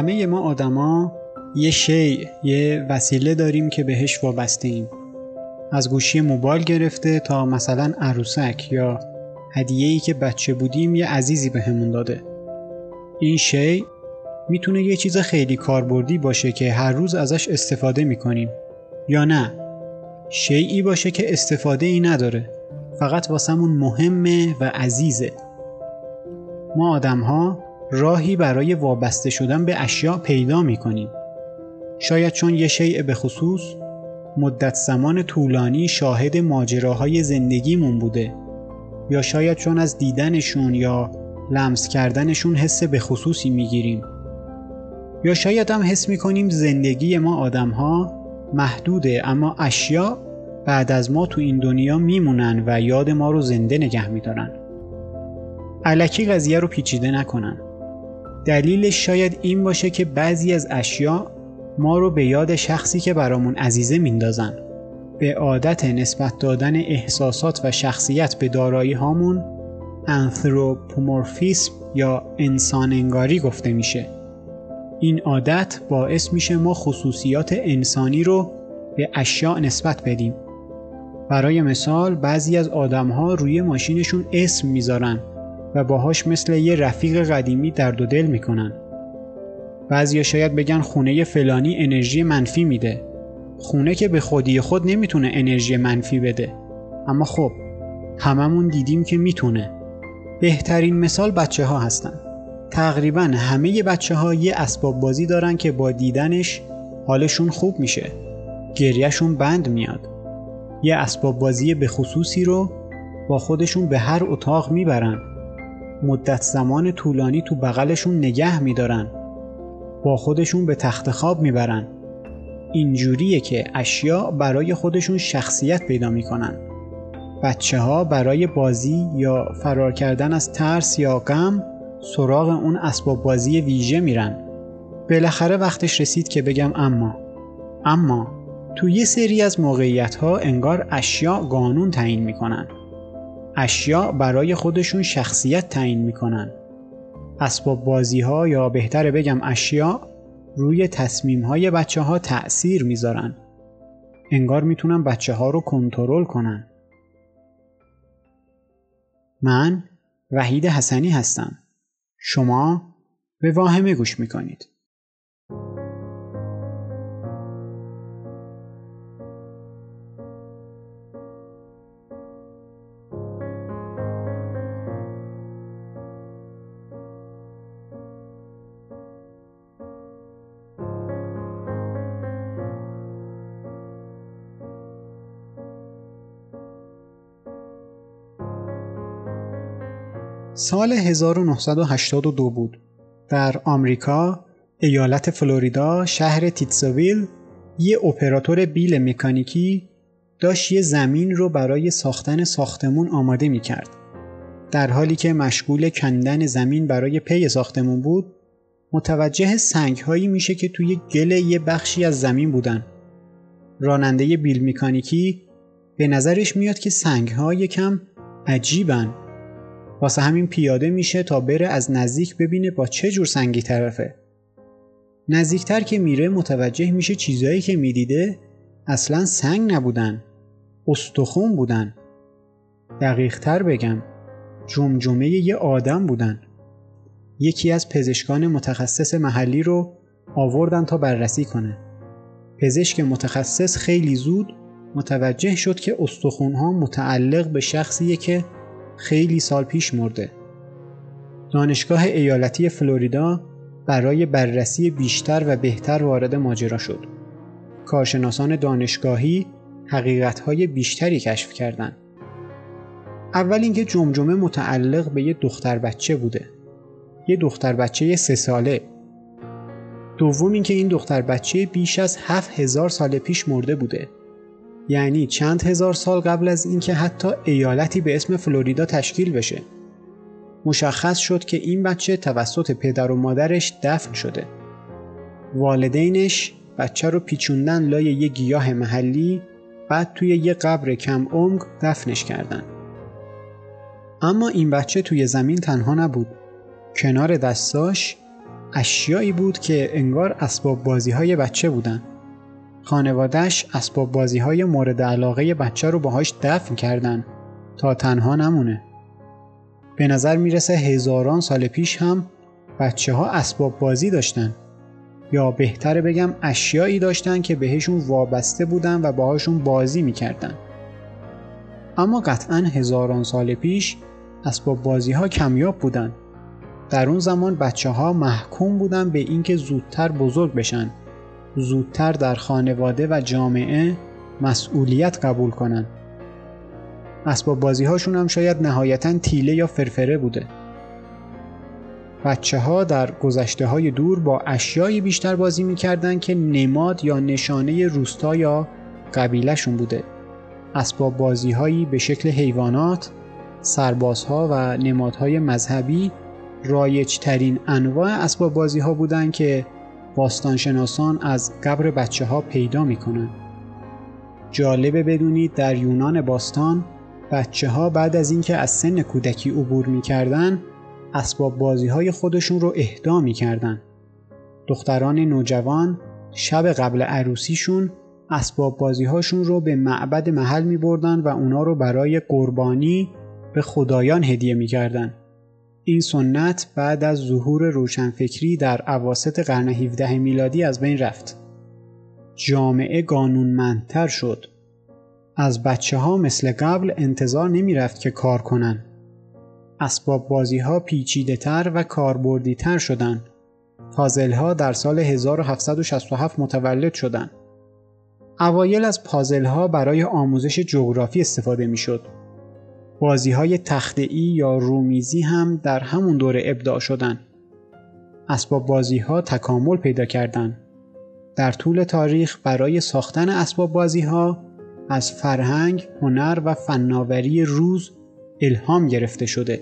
همه ما آدما یه شی، یه وسیله داریم که بهش وابسته ایم. از گوشی موبایل گرفته تا مثلا عروسک یا هدیه‌ای که بچه بودیم یه عزیزی بهمون به داده. این شی می‌تونه یه چیز خیلی کاربردی باشه که هر روز ازش استفاده می‌کنیم یا نه شیعی باشه که استفاده ای نداره فقط واسمون مهمه و عزیزه ما آدم ها راهی برای وابسته شدن به اشیاء پیدا می‌کنیم. شاید چون یه شیء به خصوص مدت زمان طولانی شاهد ماجراهای زندگیمون بوده یا شاید چون از دیدنشون یا لمس کردنشون حس به خصوصی می‌گیریم. یا شاید هم حس می‌کنیم زندگی ما آدم ها محدوده اما اشیا بعد از ما تو این دنیا میمونن و یاد ما رو زنده نگه میدارن. علکی قضیه رو پیچیده نکنن. دلیلش شاید این باشه که بعضی از اشیا ما رو به یاد شخصی که برامون عزیزه میندازن. به عادت نسبت دادن احساسات و شخصیت به دارایی هامون انثروپومورفیسم یا انسان انگاری گفته میشه. این عادت باعث میشه ما خصوصیات انسانی رو به اشیاء نسبت بدیم. برای مثال بعضی از آدمها روی ماشینشون اسم می‌ذارن. و باهاش مثل یه رفیق قدیمی درد و دل می‌کنن. بعضیا شاید بگن خونه فلانی انرژی منفی میده. خونه که به خودی خود نمی‌تونه انرژی منفی بده. اما خب هممون دیدیم که می‌تونه. بهترین مثال بچه ها هستن. تقریبا همه بچه ها یه اسباب بازی دارن که با دیدنش حالشون خوب میشه. گریهشون بند میاد. یه اسباب بازی به خصوصی رو با خودشون به هر اتاق می‌برن. مدت زمان طولانی تو بغلشون نگه میدارن. با خودشون به تخت خواب می‌برن. اینجوریه که اشیا برای خودشون شخصیت پیدا می‌کنن. بچه ها برای بازی یا فرار کردن از ترس یا غم سراغ اون اسباب بازی ویژه میرن. بالاخره وقتش رسید که بگم اما. اما تو یه سری از موقعیت ها انگار اشیا قانون تعیین می‌کنن. اشیا برای خودشون شخصیت تعیین می‌کنن. اسباب بازی ها یا بهتر بگم اشیا روی تصمیم های بچه ها تأثیر می‌ذارن. انگار می‌تونن بچه ها رو کنترل کنن. من وحید حسنی هستم. شما به واهمه گوش می‌کنید. سال 1982 بود. در آمریکا ایالت فلوریدا شهر تیتسویل یه اپراتور بیل مکانیکی داشت یه زمین رو برای ساختن ساختمون آماده می کرد. در حالی که مشغول کندن زمین برای پی ساختمون بود متوجه سنگ هایی میشه که توی گل یه بخشی از زمین بودن. راننده بیل مکانیکی به نظرش میاد که سنگ ها یکم عجیبن واسه همین پیاده میشه تا بره از نزدیک ببینه با چه جور سنگی طرفه. نزدیکتر که میره متوجه میشه چیزایی که می‌دیده اصلا سنگ نبودن استخون بودن. دقیقتر بگم جمجمه یه آدم بودن. یکی از پزشکان متخصص محلی رو آوردن تا بررسی کنه. پزشک متخصص خیلی زود متوجه شد که استخونها متعلق به شخصیه که خیلی سال پیش مرده. دانشگاه ایالتی فلوریدا برای بررسی بیشتر و بهتر وارد ماجرا شد. کارشناسان دانشگاهی حقیقتهای بیشتری کشف کردند. اول اینکه جمجمه متعلق به یه دختر بچه بوده. یه دختر بچه سه ساله. دوم اینکه این دختر بچه بیش از هفت هزار سال پیش مرده بوده. یعنی چند هزار سال قبل از اینکه حتی ایالتی به اسم فلوریدا تشکیل بشه. مشخص شد که این بچه توسط پدر و مادرش دفن شده. والدینش بچه رو پیچوندن لای یه گیاه محلی بعد توی یه قبر کم عمق دفنش کردن. اما این بچه توی زمین تنها نبود. کنار دستاش اشیایی بود که انگار اسباب بازی های بچه بودن. خانوادهش اسباب بازی های مورد علاقه بچه رو باهاش دفن کردن تا تنها نمونه. به نظر می‌رسه هزاران سال پیش هم بچه ها اسباب بازی داشتن یا بهتره بگم اشیایی داشتن که بهشون وابسته بودن و باهاشون بازی می‌کردن. اما قطعا هزاران سال پیش اسباب بازی ها کمیاب بودن. در اون زمان بچه ها محکوم بودن به اینکه زودتر بزرگ بشن. زودتر در خانواده و جامعه مسئولیت قبول کنن. اسباب بازی هاشون هم شاید نهایتا تیله یا فرفره بوده. بچه ها در گذشته های دور با اشیایی بیشتر بازی می‌کردن که نماد یا نشانه روستا یا قبیلهشون بوده. اسباب بازی هایی به شکل حیوانات، سربازها و نمادهای مذهبی رایج ترین انواع اسباب بازی ها بودن که باستانشناسان از قبر بچه ها پیدا می‌کنن. جالبه بدونید در یونان باستان بچه ها بعد از اینکه از سن کودکی عبور می‌کردن اسباب بازی های خودشون رو اهدا می‌کردن. دختران نوجوان شب قبل عروسیشون اسباب بازی هاشون رو به معبد محل می بردن و اونا رو برای قربانی به خدایان هدیه می کردن. این سنت بعد از ظهور روشنفکری در عواست قرن 17 میلادی از بین رفت. جامعه قانونمندتر شد. از بچه ها مثل قبل انتظار نمی رفت که کار کنن. اسباب بازی ها پیچیده تر و کاربردی تر شدن. پازل ها در سال 1767 متولد شدند. اوایل از پازل ها برای آموزش جغرافی استفاده می شد. بازی های تخته یا رومیزی هم در همون دوره ابداع شدن. اسباب بازی ها تکامل پیدا کردند. در طول تاریخ برای ساختن اسباب بازی ها از فرهنگ، هنر و فناوری روز الهام گرفته شده.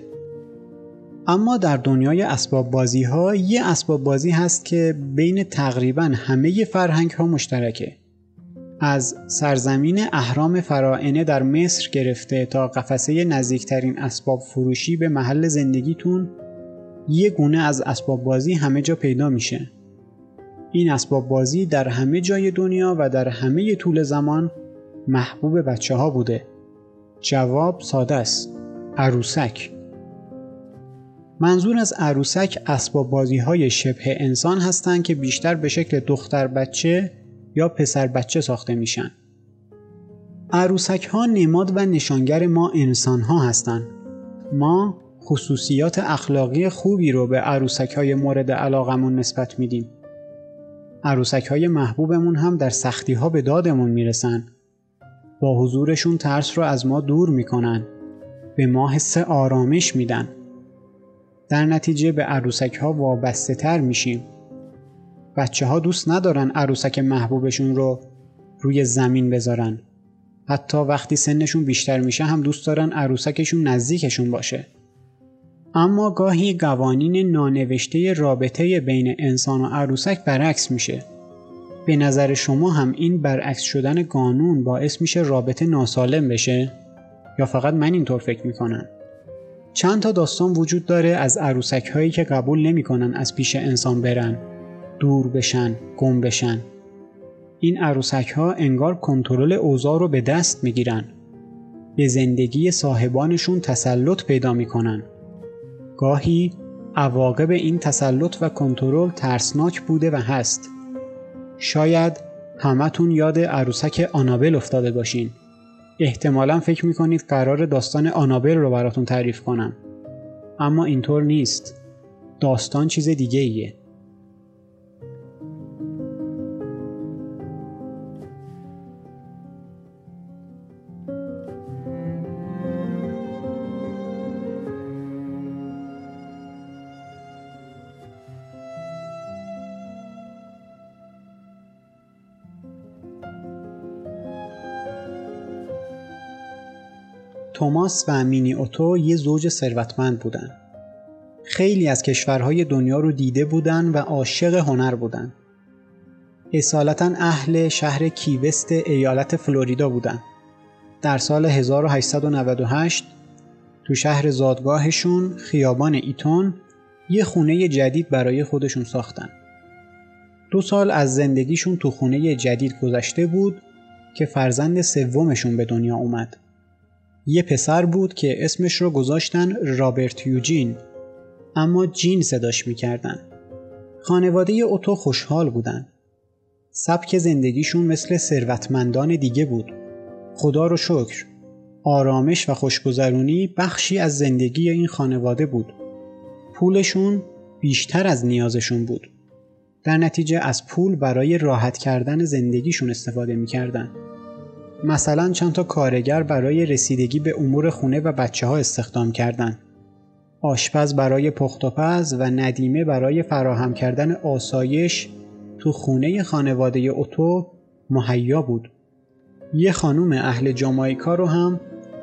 اما در دنیای اسباب بازی ها یه اسباب بازی هست که بین تقریبا همه فرهنگ ها مشترکه. از سرزمین اهرام فرائنه در مصر گرفته تا قفسه نزدیکترین اسباب فروشی به محل زندگیتون یه گونه از اسباب بازی همه جا پیدا میشه. این اسباب بازی در همه جای دنیا و در همه طول زمان محبوب بچه ها بوده. جواب ساده است. عروسک منظور از عروسک اسباب بازی های شبه انسان هستند که بیشتر به شکل دختر بچه یا پسر بچه ساخته میشن. عروسک ها نماد و نشانگر ما انسان ها هستند. ما خصوصیات اخلاقی خوبی رو به عروسک های مورد علاقمون نسبت میدیم. عروسک های محبوبمون هم در سختی ها به دادمون می‌رسن. با حضورشون ترس رو از ما دور می‌کنن. به ما حس آرامش میدن. در نتیجه به عروسک ها وابسته تر میشیم. بچه ها دوست ندارن عروسک محبوبشون رو روی زمین بذارن. حتی وقتی سنشون بیشتر میشه هم دوست دارن عروسکشون نزدیکشون باشه. اما گاهی قوانین نانوشته رابطه بین انسان و عروسک برعکس میشه. به نظر شما هم این برعکس شدن قانون باعث میشه رابطه ناسالم بشه؟ یا فقط من اینطور فکر می‌کنم؟ چند تا داستان وجود داره از عروسک هایی که قبول نمی‌کنن از پیش انسان برن دور بشن گم بشن. این عروسک ها انگار کنترل اوضاع رو به دست می‌گیرن. به زندگی صاحبانشون تسلط پیدا می‌کنن. گاهی عواقب این تسلط و کنترل ترسناک بوده و هست. شاید همتون یاد عروسک آنابل افتاده باشین. احتمالا فکر می‌کنید قرار داستان آنابل رو براتون تعریف کنم. اما اینطور نیست. داستان چیز دیگه ایه توماس و مینی اوتو یه زوج ثروتمند بودن. خیلی از کشورهای دنیا رو دیده بودن و عاشق هنر بودن. اصالتا اهل شهر کیوست ایالت فلوریدا بودن. در سال 1898 تو شهر زادگاهشون خیابان ایتون یه خونه جدید برای خودشون ساختن. دو سال از زندگیشون تو خونه جدید گذشته بود که فرزند سومشون به دنیا اومد. یه پسر بود که اسمش رو گذاشتن رابرت یوجین اما جین صداش می‌کردن. خانواده اوتو خوشحال بودن. سبک زندگیشون مثل ثروتمندان دیگه بود. خدا رو شکر. آرامش و خوشگذرونی بخشی از زندگی این خانواده بود. پولشون بیشتر از نیازشون بود. در نتیجه از پول برای راحت کردن زندگیشون استفاده می‌کردن. مثلا چند تا کارگر برای رسیدگی به امور خونه و بچه ها استخدام کردند. آشپز برای پخت و پز و ندیمه برای فراهم کردن آسایش تو خونه خانواده اوتو مهیا بود. یه خانوم اهل جامایکا رو هم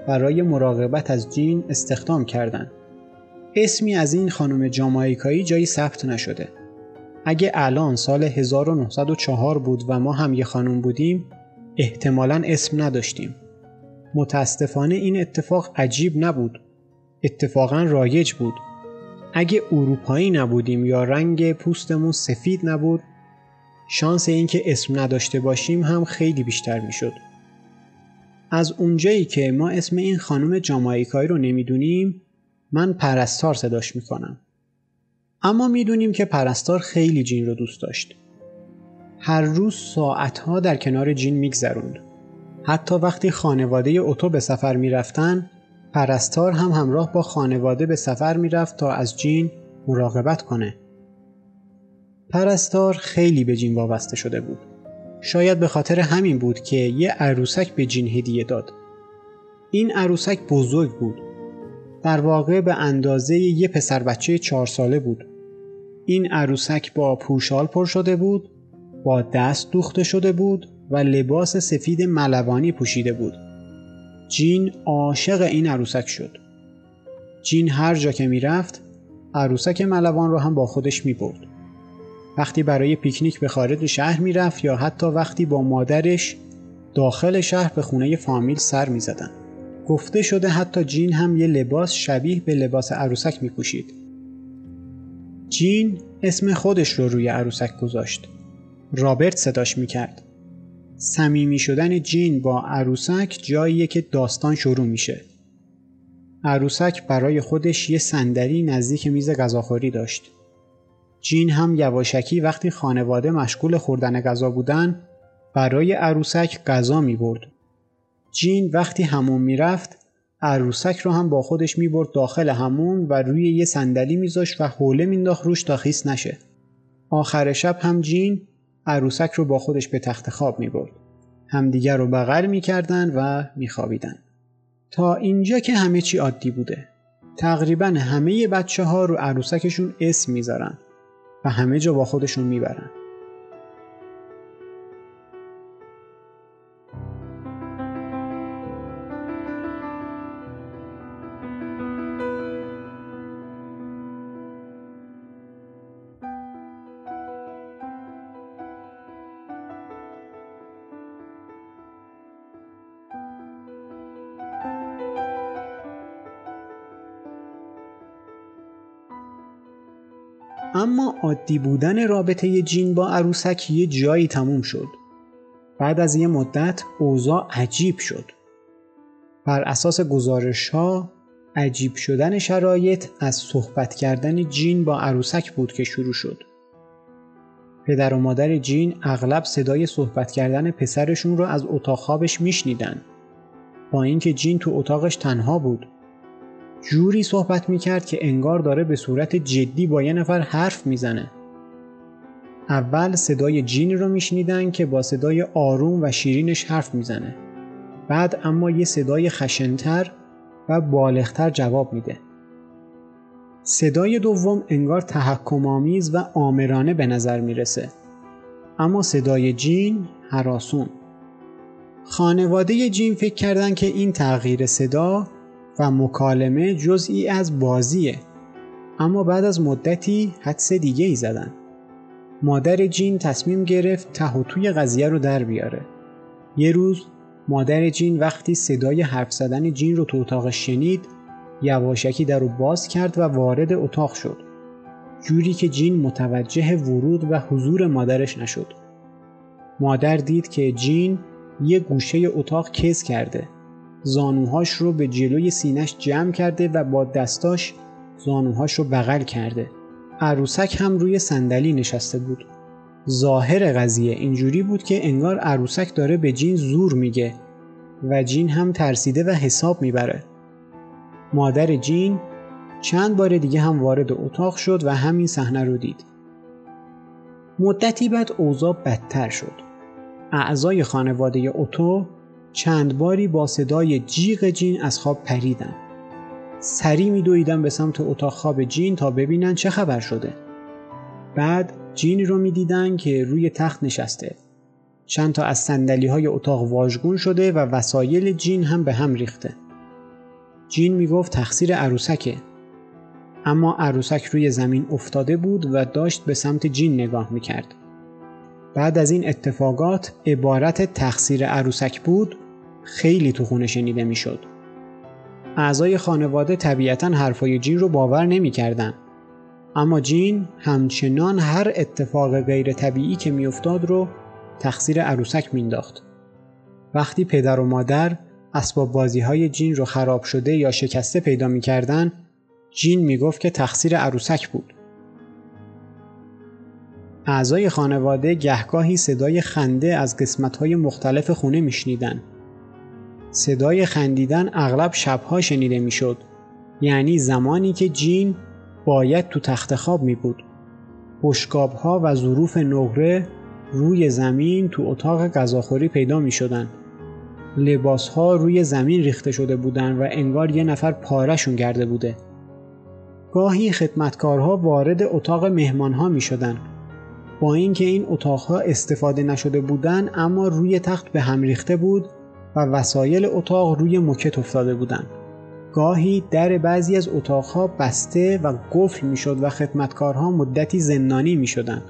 برای مراقبت از جین استخدام کردند. اسمی از این خانم جامایکایی جایی ثبت نشده. اگه الان سال 1904 بود و ما هم یه خانم بودیم احتمالا اسم نداشتیم. متاسفانه این اتفاق عجیب نبود. اتفاقا رایج بود. اگه اروپایی نبودیم یا رنگ پوستمون سفید نبود شانس اینکه اسم نداشته باشیم هم خیلی بیشتر می‌شد. از اونجایی که ما اسم این خانم جامایکایی رو نمی‌دونیم من پرستار صداش می‌کنم. اما می‌دونیم که پرستار خیلی جین رو دوست داشت. هر روز ساعتها در کنار جین میگذروند. حتی وقتی خانواده اوتو به سفر می‌رفتن پرستار هم همراه با خانواده به سفر می‌رفت تا از جین مراقبت کنه. پرستار خیلی به جین وابسته شده بود. شاید به خاطر همین بود که یه عروسک به جین هدیه داد. این عروسک بزرگ بود. در واقع به اندازه یه پسر بچه چهار ساله بود. این عروسک با پوشال پر شده بود، با دست دوخته شده بود و لباس سفید ملوانی پوشیده بود. جین عاشق این عروسک شد. جین هر جا که می‌رفت عروسک ملوان رو هم با خودش می برد. وقتی برای پیکنیک به خارج شهر می‌رفت یا حتی وقتی با مادرش داخل شهر به خونه فامیل سر می زدن. گفته شده حتی جین هم یه لباس شبیه به لباس عروسک می پوشید. جین اسم خودش رو روی عروسک گذاشت. رابرت صداش می کرد. صمیمی شدن جین با عروسک جاییه که داستان شروع میشه. عروسک برای خودش یه صندلی نزدیک میز غذاخوری داشت. جین هم یواشکی وقتی خانواده مشغول خوردن غذا بودن برای عروسک غذا می برد. جین وقتی همون می‌رفت عروسک رو هم با خودش می برد داخل همون و روی یه صندلی میذاشت و حوله مینداخت روش تا خیس نشه. آخر شب هم جین عروسک رو با خودش به تخت خواب می برد. همدیگر رو بغل می کردن و می خوابیدن. تا اینجا که همه چی عادی بوده. تقریبا همه بچه ها رو عروسکشون اسم می‌ذارن و همه جا با خودشون می‌برن. عادی بودن رابطه جین با عروسک یه جایی تموم شد. بعد از یه مدت اوضاع عجیب شد. بر اساس گزارش ها عجیب شدن شرایط از صحبت کردن جین با عروسک بود که شروع شد. پدر و مادر جین اغلب صدای صحبت کردن پسرشون رو از اتاق خوابش میشنیدن. با اینکه جین تو اتاقش تنها بود جوری صحبت می‌کرد که انگار داره به صورت جدی با یه نفر حرف می‌زنه. اول صدای جین رو میشنیدن که با صدای آروم و شیرینش حرف می‌زنه. بعد اما یه صدای خشنتر و بالغتر جواب میده. صدای دوم انگار تحکم آمیز و آمرانه به نظر می‌رسه. اما صدای جین حراسون. خانواده جین فکر کردن که این تغییر صدا و مکالمه جزئی از بازیه اما بعد از مدتی حدس دیگه ای زدن مادر جین تصمیم گرفت ته توی قضیه رو در بیاره یه روز مادر جین وقتی صدای حرف زدن جین رو تو اتاق شنید یواشکی در رو باز کرد و وارد اتاق شد جوری که جین متوجه ورود و حضور مادرش نشد. مادر دید که جین یه گوشه اتاق کز کرده. زانوهاش رو به جلوی سینش جمع کرده و با دستاش زانوهاش رو بغل کرده. عروسک هم روی صندلی نشسته بود. ظاهر قضیه اینجوری بود که انگار عروسک داره به جین زور میگه و جین هم ترسیده و حساب می‌بره. مادر جین چند بار دیگه هم وارد اتاق شد و همین صحنه رو دید. مدتی بعد اوضاع بدتر شد. اعضای خانواده اوتو چند باری با صدای جیغ جین از خواب پریدن. سری می دویدن به سمت اتاق خواب جین تا ببینن چه خبر شده. بعد جین رو می دیدن که روی تخت نشسته. چند تا از سندلی های اتاق واژگون شده و وسایل جین هم به هم ریخته. جین می گفت تقصیر عروسکه. اما عروسک روی زمین افتاده بود و داشت به سمت جین نگاه می کرد. بعد از این اتفاقات عبارت تقصیر عروسک بود خیلی تو خونه شنیده می شد. اعضای خانواده طبیعتا حرفای جین رو باور نمی کردن. اما جین همچنان هر اتفاق غیر طبیعی که میافتاد رو تقصیر عروسک مینداخت. وقتی پدر و مادر اسباب بازی های جین رو خراب شده یا شکسته پیدا می‌کردن جین می‌گفت که تقصیر عروسک بود. اعضای خانواده گهگاهی صدای خنده از قسمت‌های مختلف خونه میشنیدن. صدای خندیدن اغلب شبها شنیده می‌شد. یعنی زمانی که جین باید تو تخت خواب می بود. ها و ظروف نقره روی زمین تو اتاق غذاخوری پیدا می شدن. لباس ها روی زمین ریخته شده بودن و انگار یه نفر پارشون کرده بوده. گاهی خدمتکارها وارد اتاق مهمان ها می شدن. با اینکه این اتاقها استفاده نشده بودن اما روی تخت به هم ریخته بود و وسایل اتاق روی موکت افتاده بودند. گاهی در بعضی از اتاقها بسته و قفل می‌شد و خدمتکارها مدتی زندانی می شدن.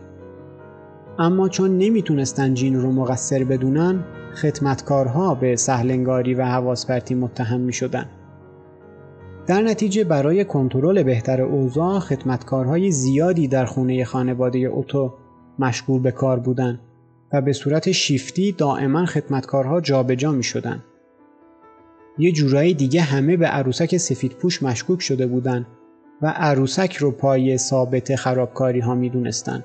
اما چون نمی‌تونستن جین رو مقصر بدونن خدمتکارها به سهلنگاری و حواسپرتی متهم می شدن. در نتیجه برای کنترل بهتر اوضاع خدمتکارهای زیادی در خونه خانواده اوتو مشغول به کار بودند و به صورت شیفتی دائما خدمتکارها جابجا می شدن. یه جورایی دیگه همه به عروسک سفید پوش مشکوک شده بودن و عروسک رو پای ثابت خرابکاری ها می دونستن.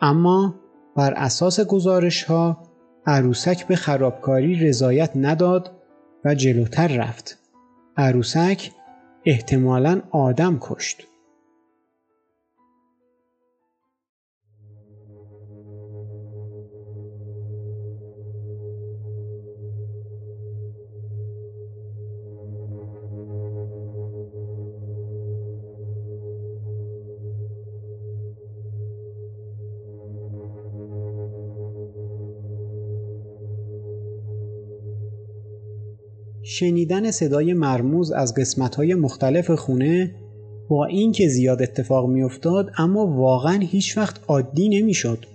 اما بر اساس گزارش ها عروسک به خرابکاری رضایت نداد و جلوتر رفت. عروسک احتمالا آدم کشت. شنیدن صدای مرموز از قسمت‌های مختلف خونه با اینکه زیاد اتفاق میافتاد اما واقعا هیچ وقت عادی نمی‌شد.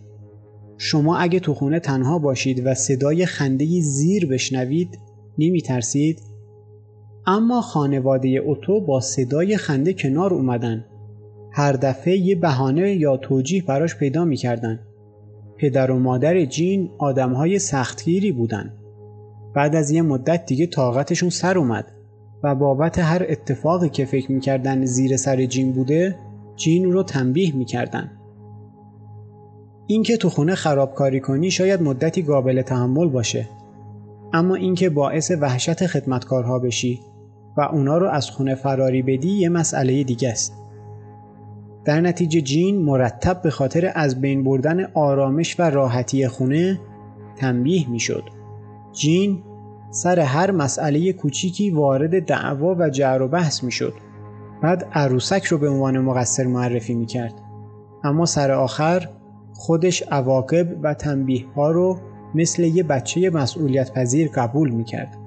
شما اگه تو خونه تنها باشید و صدای خنده زیر بشنوید نمی ترسید؟ اما خانواده اوتو با صدای خنده کنار اومدن. هر دفعه یه بهانه یا توجیه براش پیدا می‌کردن. پدر و مادر جین آدمهای سختگیری بودن. بعد از یه مدت دیگه طاقتشون سر اومد و بابت هر اتفاقی که فکر می‌کردن زیر سر جین بوده جین رو تنبیه می‌کردن. اینکه تو خونه خرابکاری کنی شاید مدتی قابل تحمل باشه اما اینکه باعث وحشت خدمتکارها بشی و اونا رو از خونه فراری بدی یه مسئله دیگه است. در نتیجه جین مرتب به خاطر از بین بردن آرامش و راحتی خونه تنبیه می‌شد. جین سر هر مسئله کوچیکی وارد دعوا و جر و بحث می‌شد. بعد عروسک رو به عنوان مقصر معرفی می‌کرد. اما سر آخر خودش عواقب و تنبیه ها رو مثل یه بچه مسئولیت پذیر قبول می‌کرد.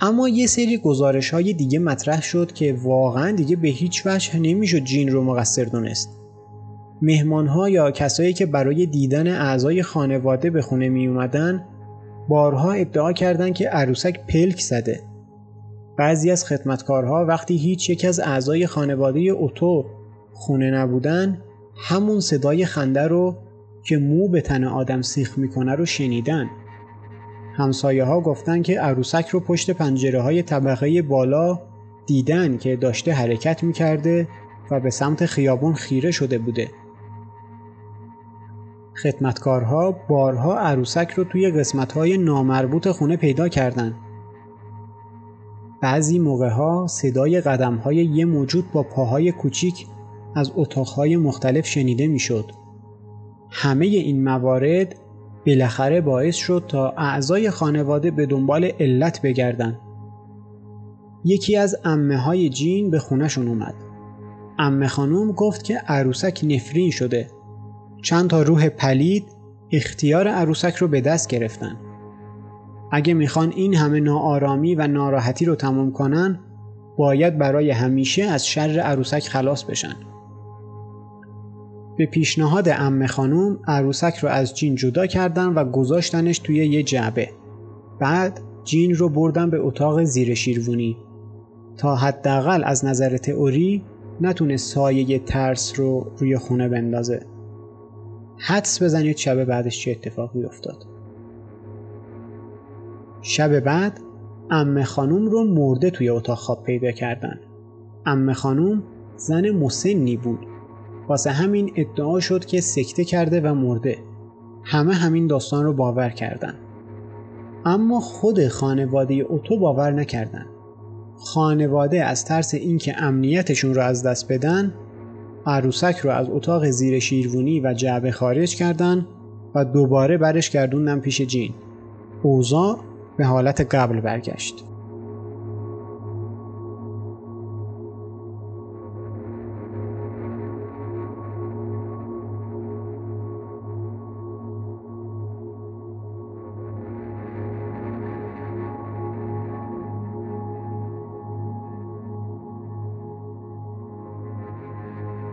اما یه سری گزارش های دیگه مطرح شد که واقعا دیگه به هیچ وجه نمی‌شد جین رو مقصر دونست. مهمان ها یا کسایی که برای دیدن اعضای خانواده به خونه می اومدن بارها ادعا کردند که عروسک پلک زده. بعضی از خدمتکارها وقتی هیچ یک از اعضای خانواده اوتو خونه نبودن همون صدای خنده رو که مو به تن آدم سیخ می‌کنه رو شنیدن همسایه ها گفتن که عروسک رو پشت پنجره های طبقه بالا دیدن که داشته حرکت می‌کرده و به سمت خیابون خیره شده بوده خدمتکارها بارها عروسک رو توی قسمتهای نامربوط خونه پیدا کردن. بعضی موقع ها صدای قدم های یه موجود با پاهای کوچیک از اتاقهای مختلف شنیده می‌شد. همه این موارد بالاخره باعث شد تا اعضای خانواده به دنبال علت بگردن. یکی از امه های جین به خونشون اومد. امه خانوم گفت که عروسک نفرین شده چند تا روح پلید اختیار عروسک رو به دست گرفتن. اگه می‌خوان این همه ناآرامی و ناراحتی رو تمام کنن باید برای همیشه از شر عروسک خلاص بشن. به پیشنهاد ام خانوم عروسک رو از جین جدا کردن و گذاشتنش توی یه جعبه. بعد جین رو بردن به اتاق زیر شیروونی تا حداقل از نظر تئوری نتونه سایه ترس رو روی خونه بندازه. حدس بزنید شب بعدش چه اتفاقی افتاد. شب بعد ام خانوم رو مرده توی اتاق خواب پیدا کردن. ام خانوم زن مسنی بود. واسه همین ادعا شد که سکته کرده و مرده. همه همین داستان رو باور کردن. اما خود خانواده اوتو باور نکردن. خانواده از ترس اینکه امنیتشون رو از دست بدن عروسک رو از اتاق زیر شیروونی و جعبه خارج کردن و دوباره برش گردوندن پیش جین. اوضاع به حالت قبل برگشت.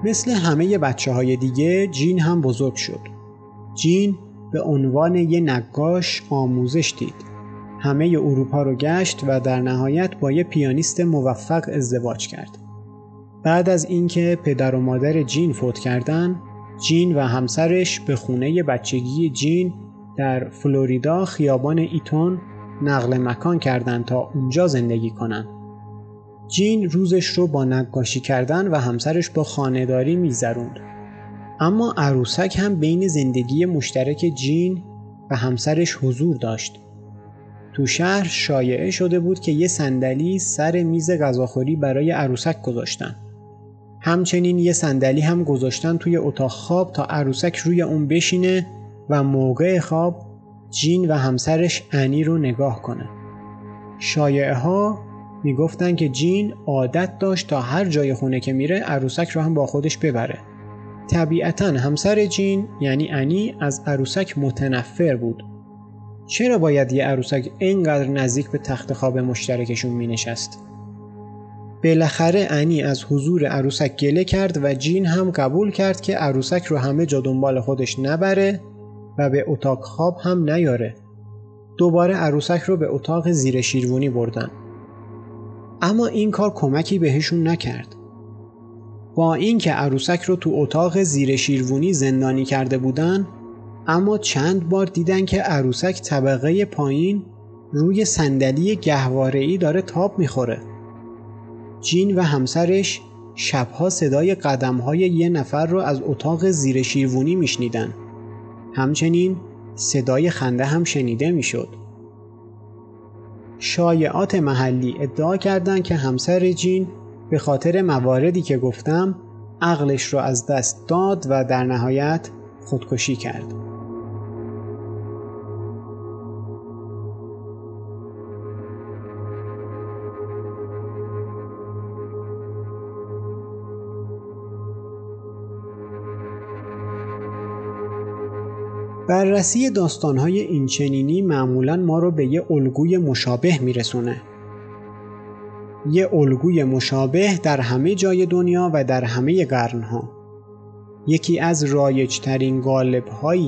مثل همه بچه های دیگه جین هم بزرگ شد. جین به عنوان یه نقاش آموزش دید. همه اروپا رو گشت و در نهایت با یه پیانیست موفق ازدواج کرد. بعد از اینکه پدر و مادر جین فوت کردن، جین و همسرش به خونه بچگی جین در فلوریدا خیابان ایتون نقل مکان کردند تا اونجا زندگی کنند. جین روزش رو با نقاشی کردن و همسرش با خانهداری میگذروند. اما عروسک هم بین زندگی مشترک جین و همسرش حضور داشت. تو شهر شایعه شده بود که یه صندلی سر میز غذاخوری برای عروسک گذاشتن. همچنین یه صندلی هم گذاشتن توی اتاق خواب تا عروسک روی اون بشینه و موقع خواب جین و همسرش انی رو نگاه کنه. شایعه ها می‌گفتن که جین عادت داشت تا هر جای خونه که میره عروسک رو هم با خودش ببره. طبیعتا همسر جین یعنی انی از عروسک متنفر بود. چرا باید یه عروسک اینقدر نزدیک به تخت خواب مشترکشون می نشست؟ بالاخره انی از حضور عروسک گله کرد و جین هم قبول کرد که عروسک رو همه جا دنبال خودش نبره و به اتاق خواب هم نیاره. دوباره عروسک رو به اتاق زیر شیروانی بردن. اما این کار کمکی بهشون نکرد. با اینکه عروسک رو تو اتاق زیر شیروونی زندانی کرده بودن اما چند بار دیدن که عروسک طبقه پایین روی صندلی گهواره‌ای داره تاب می‌خوره. جین و همسرش شبها صدای قدمهای یه نفر رو از اتاق زیر شیروونی میشنیدن. همچنین صدای خنده هم شنیده می‌شد. شایعات محلی ادعا کردند که همسر جین به خاطر مواردی که گفتم عقلش رو از دست داد و در نهایت خودکشی کرد. بررسی داستانهای اینچنینی معمولا ما رو به یه الگوی مشابه میرسونه. یه الگوی مشابه در همه جای دنیا و در همه قرنها. یکی از رایجترین گالب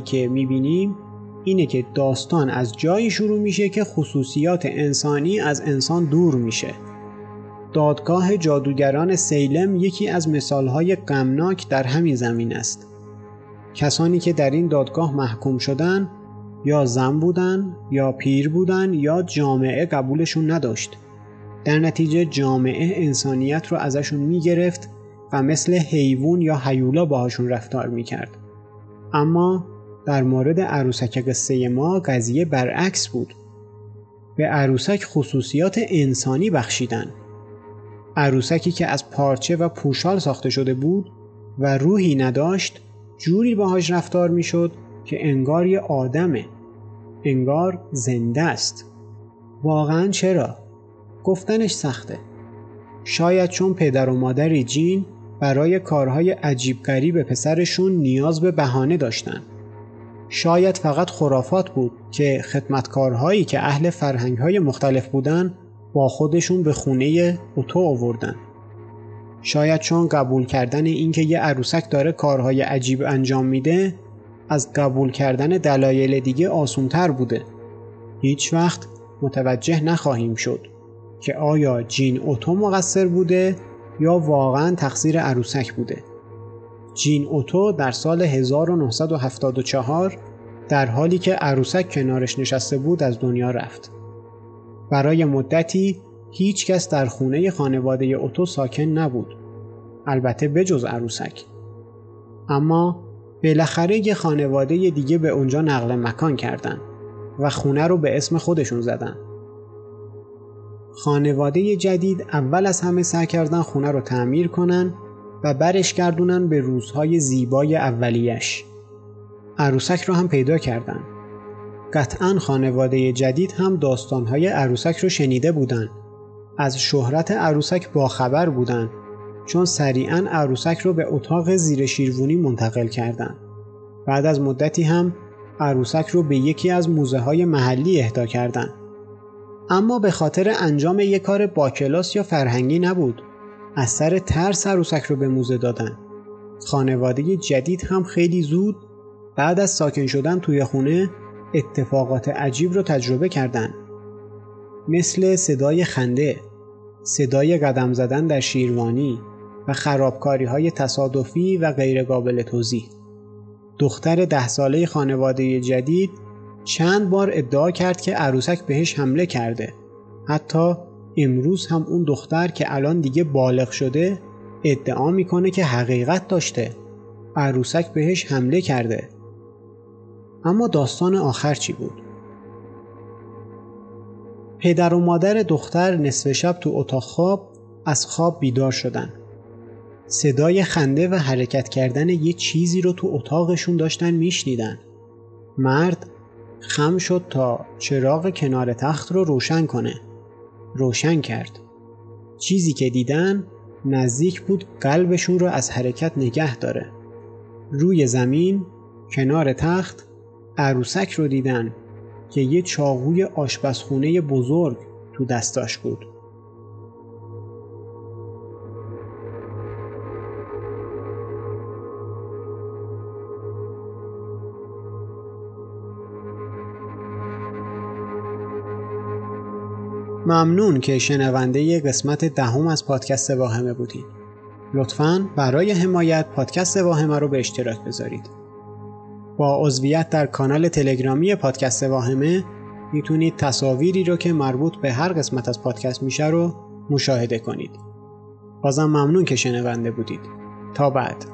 که می‌بینیم اینه که داستان از جایی شروع میشه که خصوصیات انسانی از انسان دور میشه. دادگاه جادوگران سیلم یکی از مثالهای غمناک در همین زمین است. کسانی که در این دادگاه محکوم شدن یا زن بودن یا پیر بودن یا جامعه قبولشون نداشت. در نتیجه جامعه انسانیت رو ازشون می‌گرفت و مثل حیوان یا حیولا باهاشون رفتار می‌کرد. اما در مورد عروسک قصه ما قضیه برعکس بود. به عروسک خصوصیات انسانی بخشیدن. عروسکی که از پارچه و پوشال ساخته شده بود و روحی نداشت جوری باهاش رفتار می‌شد که انگار یه آدمه. انگار زنده است. واقعا چرا؟ گفتنش سخته. شاید چون پدر و مادر جین برای کارهای عجیب غریب پسرشون نیاز به بهانه داشتن. شاید فقط خرافات بود که خدمتکارهایی که اهل فرهنگهای مختلف بودن با خودشون به خونه اوتو آوردن. شاید چون قبول کردن اینکه یه عروسک داره کارهای عجیب انجام میده از قبول کردن دلایل دیگه آسونتر بوده. هیچ وقت متوجه نخواهیم شد که آیا جین اوتو مقصر بوده یا واقعا تقصیر عروسک بوده. جین اوتو در سال 1974 در حالی که عروسک کنارش نشسته بود از دنیا رفت. برای مدتی هیچ کس در خونه خانواده اوتو ساکن نبود. البته بجز عروسک. اما بالاخره یه خانواده دیگه به اونجا نقل مکان کردن و خونه رو به اسم خودشون زدن. خانواده جدید اول از همه سعی کردن خونه رو تعمیر کنن و برش گردونن به روزهای زیبای اولیش. عروسک رو هم پیدا کردن. قطعا خانواده جدید هم داستانهای عروسک رو شنیده بودن. از شهرت عروسک باخبر بودن چون سریعا عروسک رو به اتاق زیر شیروونی منتقل کردند. بعد از مدتی هم عروسک رو به یکی از موزه های محلی اهدا کردند. اما به خاطر انجام یک کار باکلاس یا فرهنگی نبود. از سر ترس عروسک رو به موزه دادن. خانواده جدید هم خیلی زود بعد از ساکن شدن توی خونه اتفاقات عجیب رو تجربه کردند. مثل صدای خنده، صدای قدم زدن در شیروانی و خرابکاری های تصادفی و غیرقابل توضیح. دختر ده ساله خانواده جدید چند بار ادعا کرد که عروسک بهش حمله کرده. حتی امروز هم اون دختر که الان دیگه بالغ شده ادعا می‌کنه که حقیقت داشته. عروسک بهش حمله کرده. اما داستان آخر چی بود؟ پدر و مادر دختر نصف شب تو اتاق خواب از خواب بیدار شدن. صدای خنده و حرکت کردن یه چیزی رو تو اتاقشون داشتن میشنیدن. مرد خم شد تا چراغ کنار تخت رو روشن کنه. روشن کرد. چیزی که دیدن نزدیک بود قلبشون رو از حرکت نگه داره. روی زمین کنار تخت عروسک رو دیدن که یه چاقوی آشپزخونه بزرگ تو دستاش بود. ممنون که شنونده قسمت دهم از پادکست واهمه بودید. لطفاً برای حمایت پادکست واهمه رو به اشتراک بذارید. با عضویت در کانال تلگرامی پادکست واهمه می‌تونید تصاویری رو که مربوط به هر قسمت از پادکست میشه رو مشاهده کنید. بازم ممنون که شنونده بودید. تا بعد.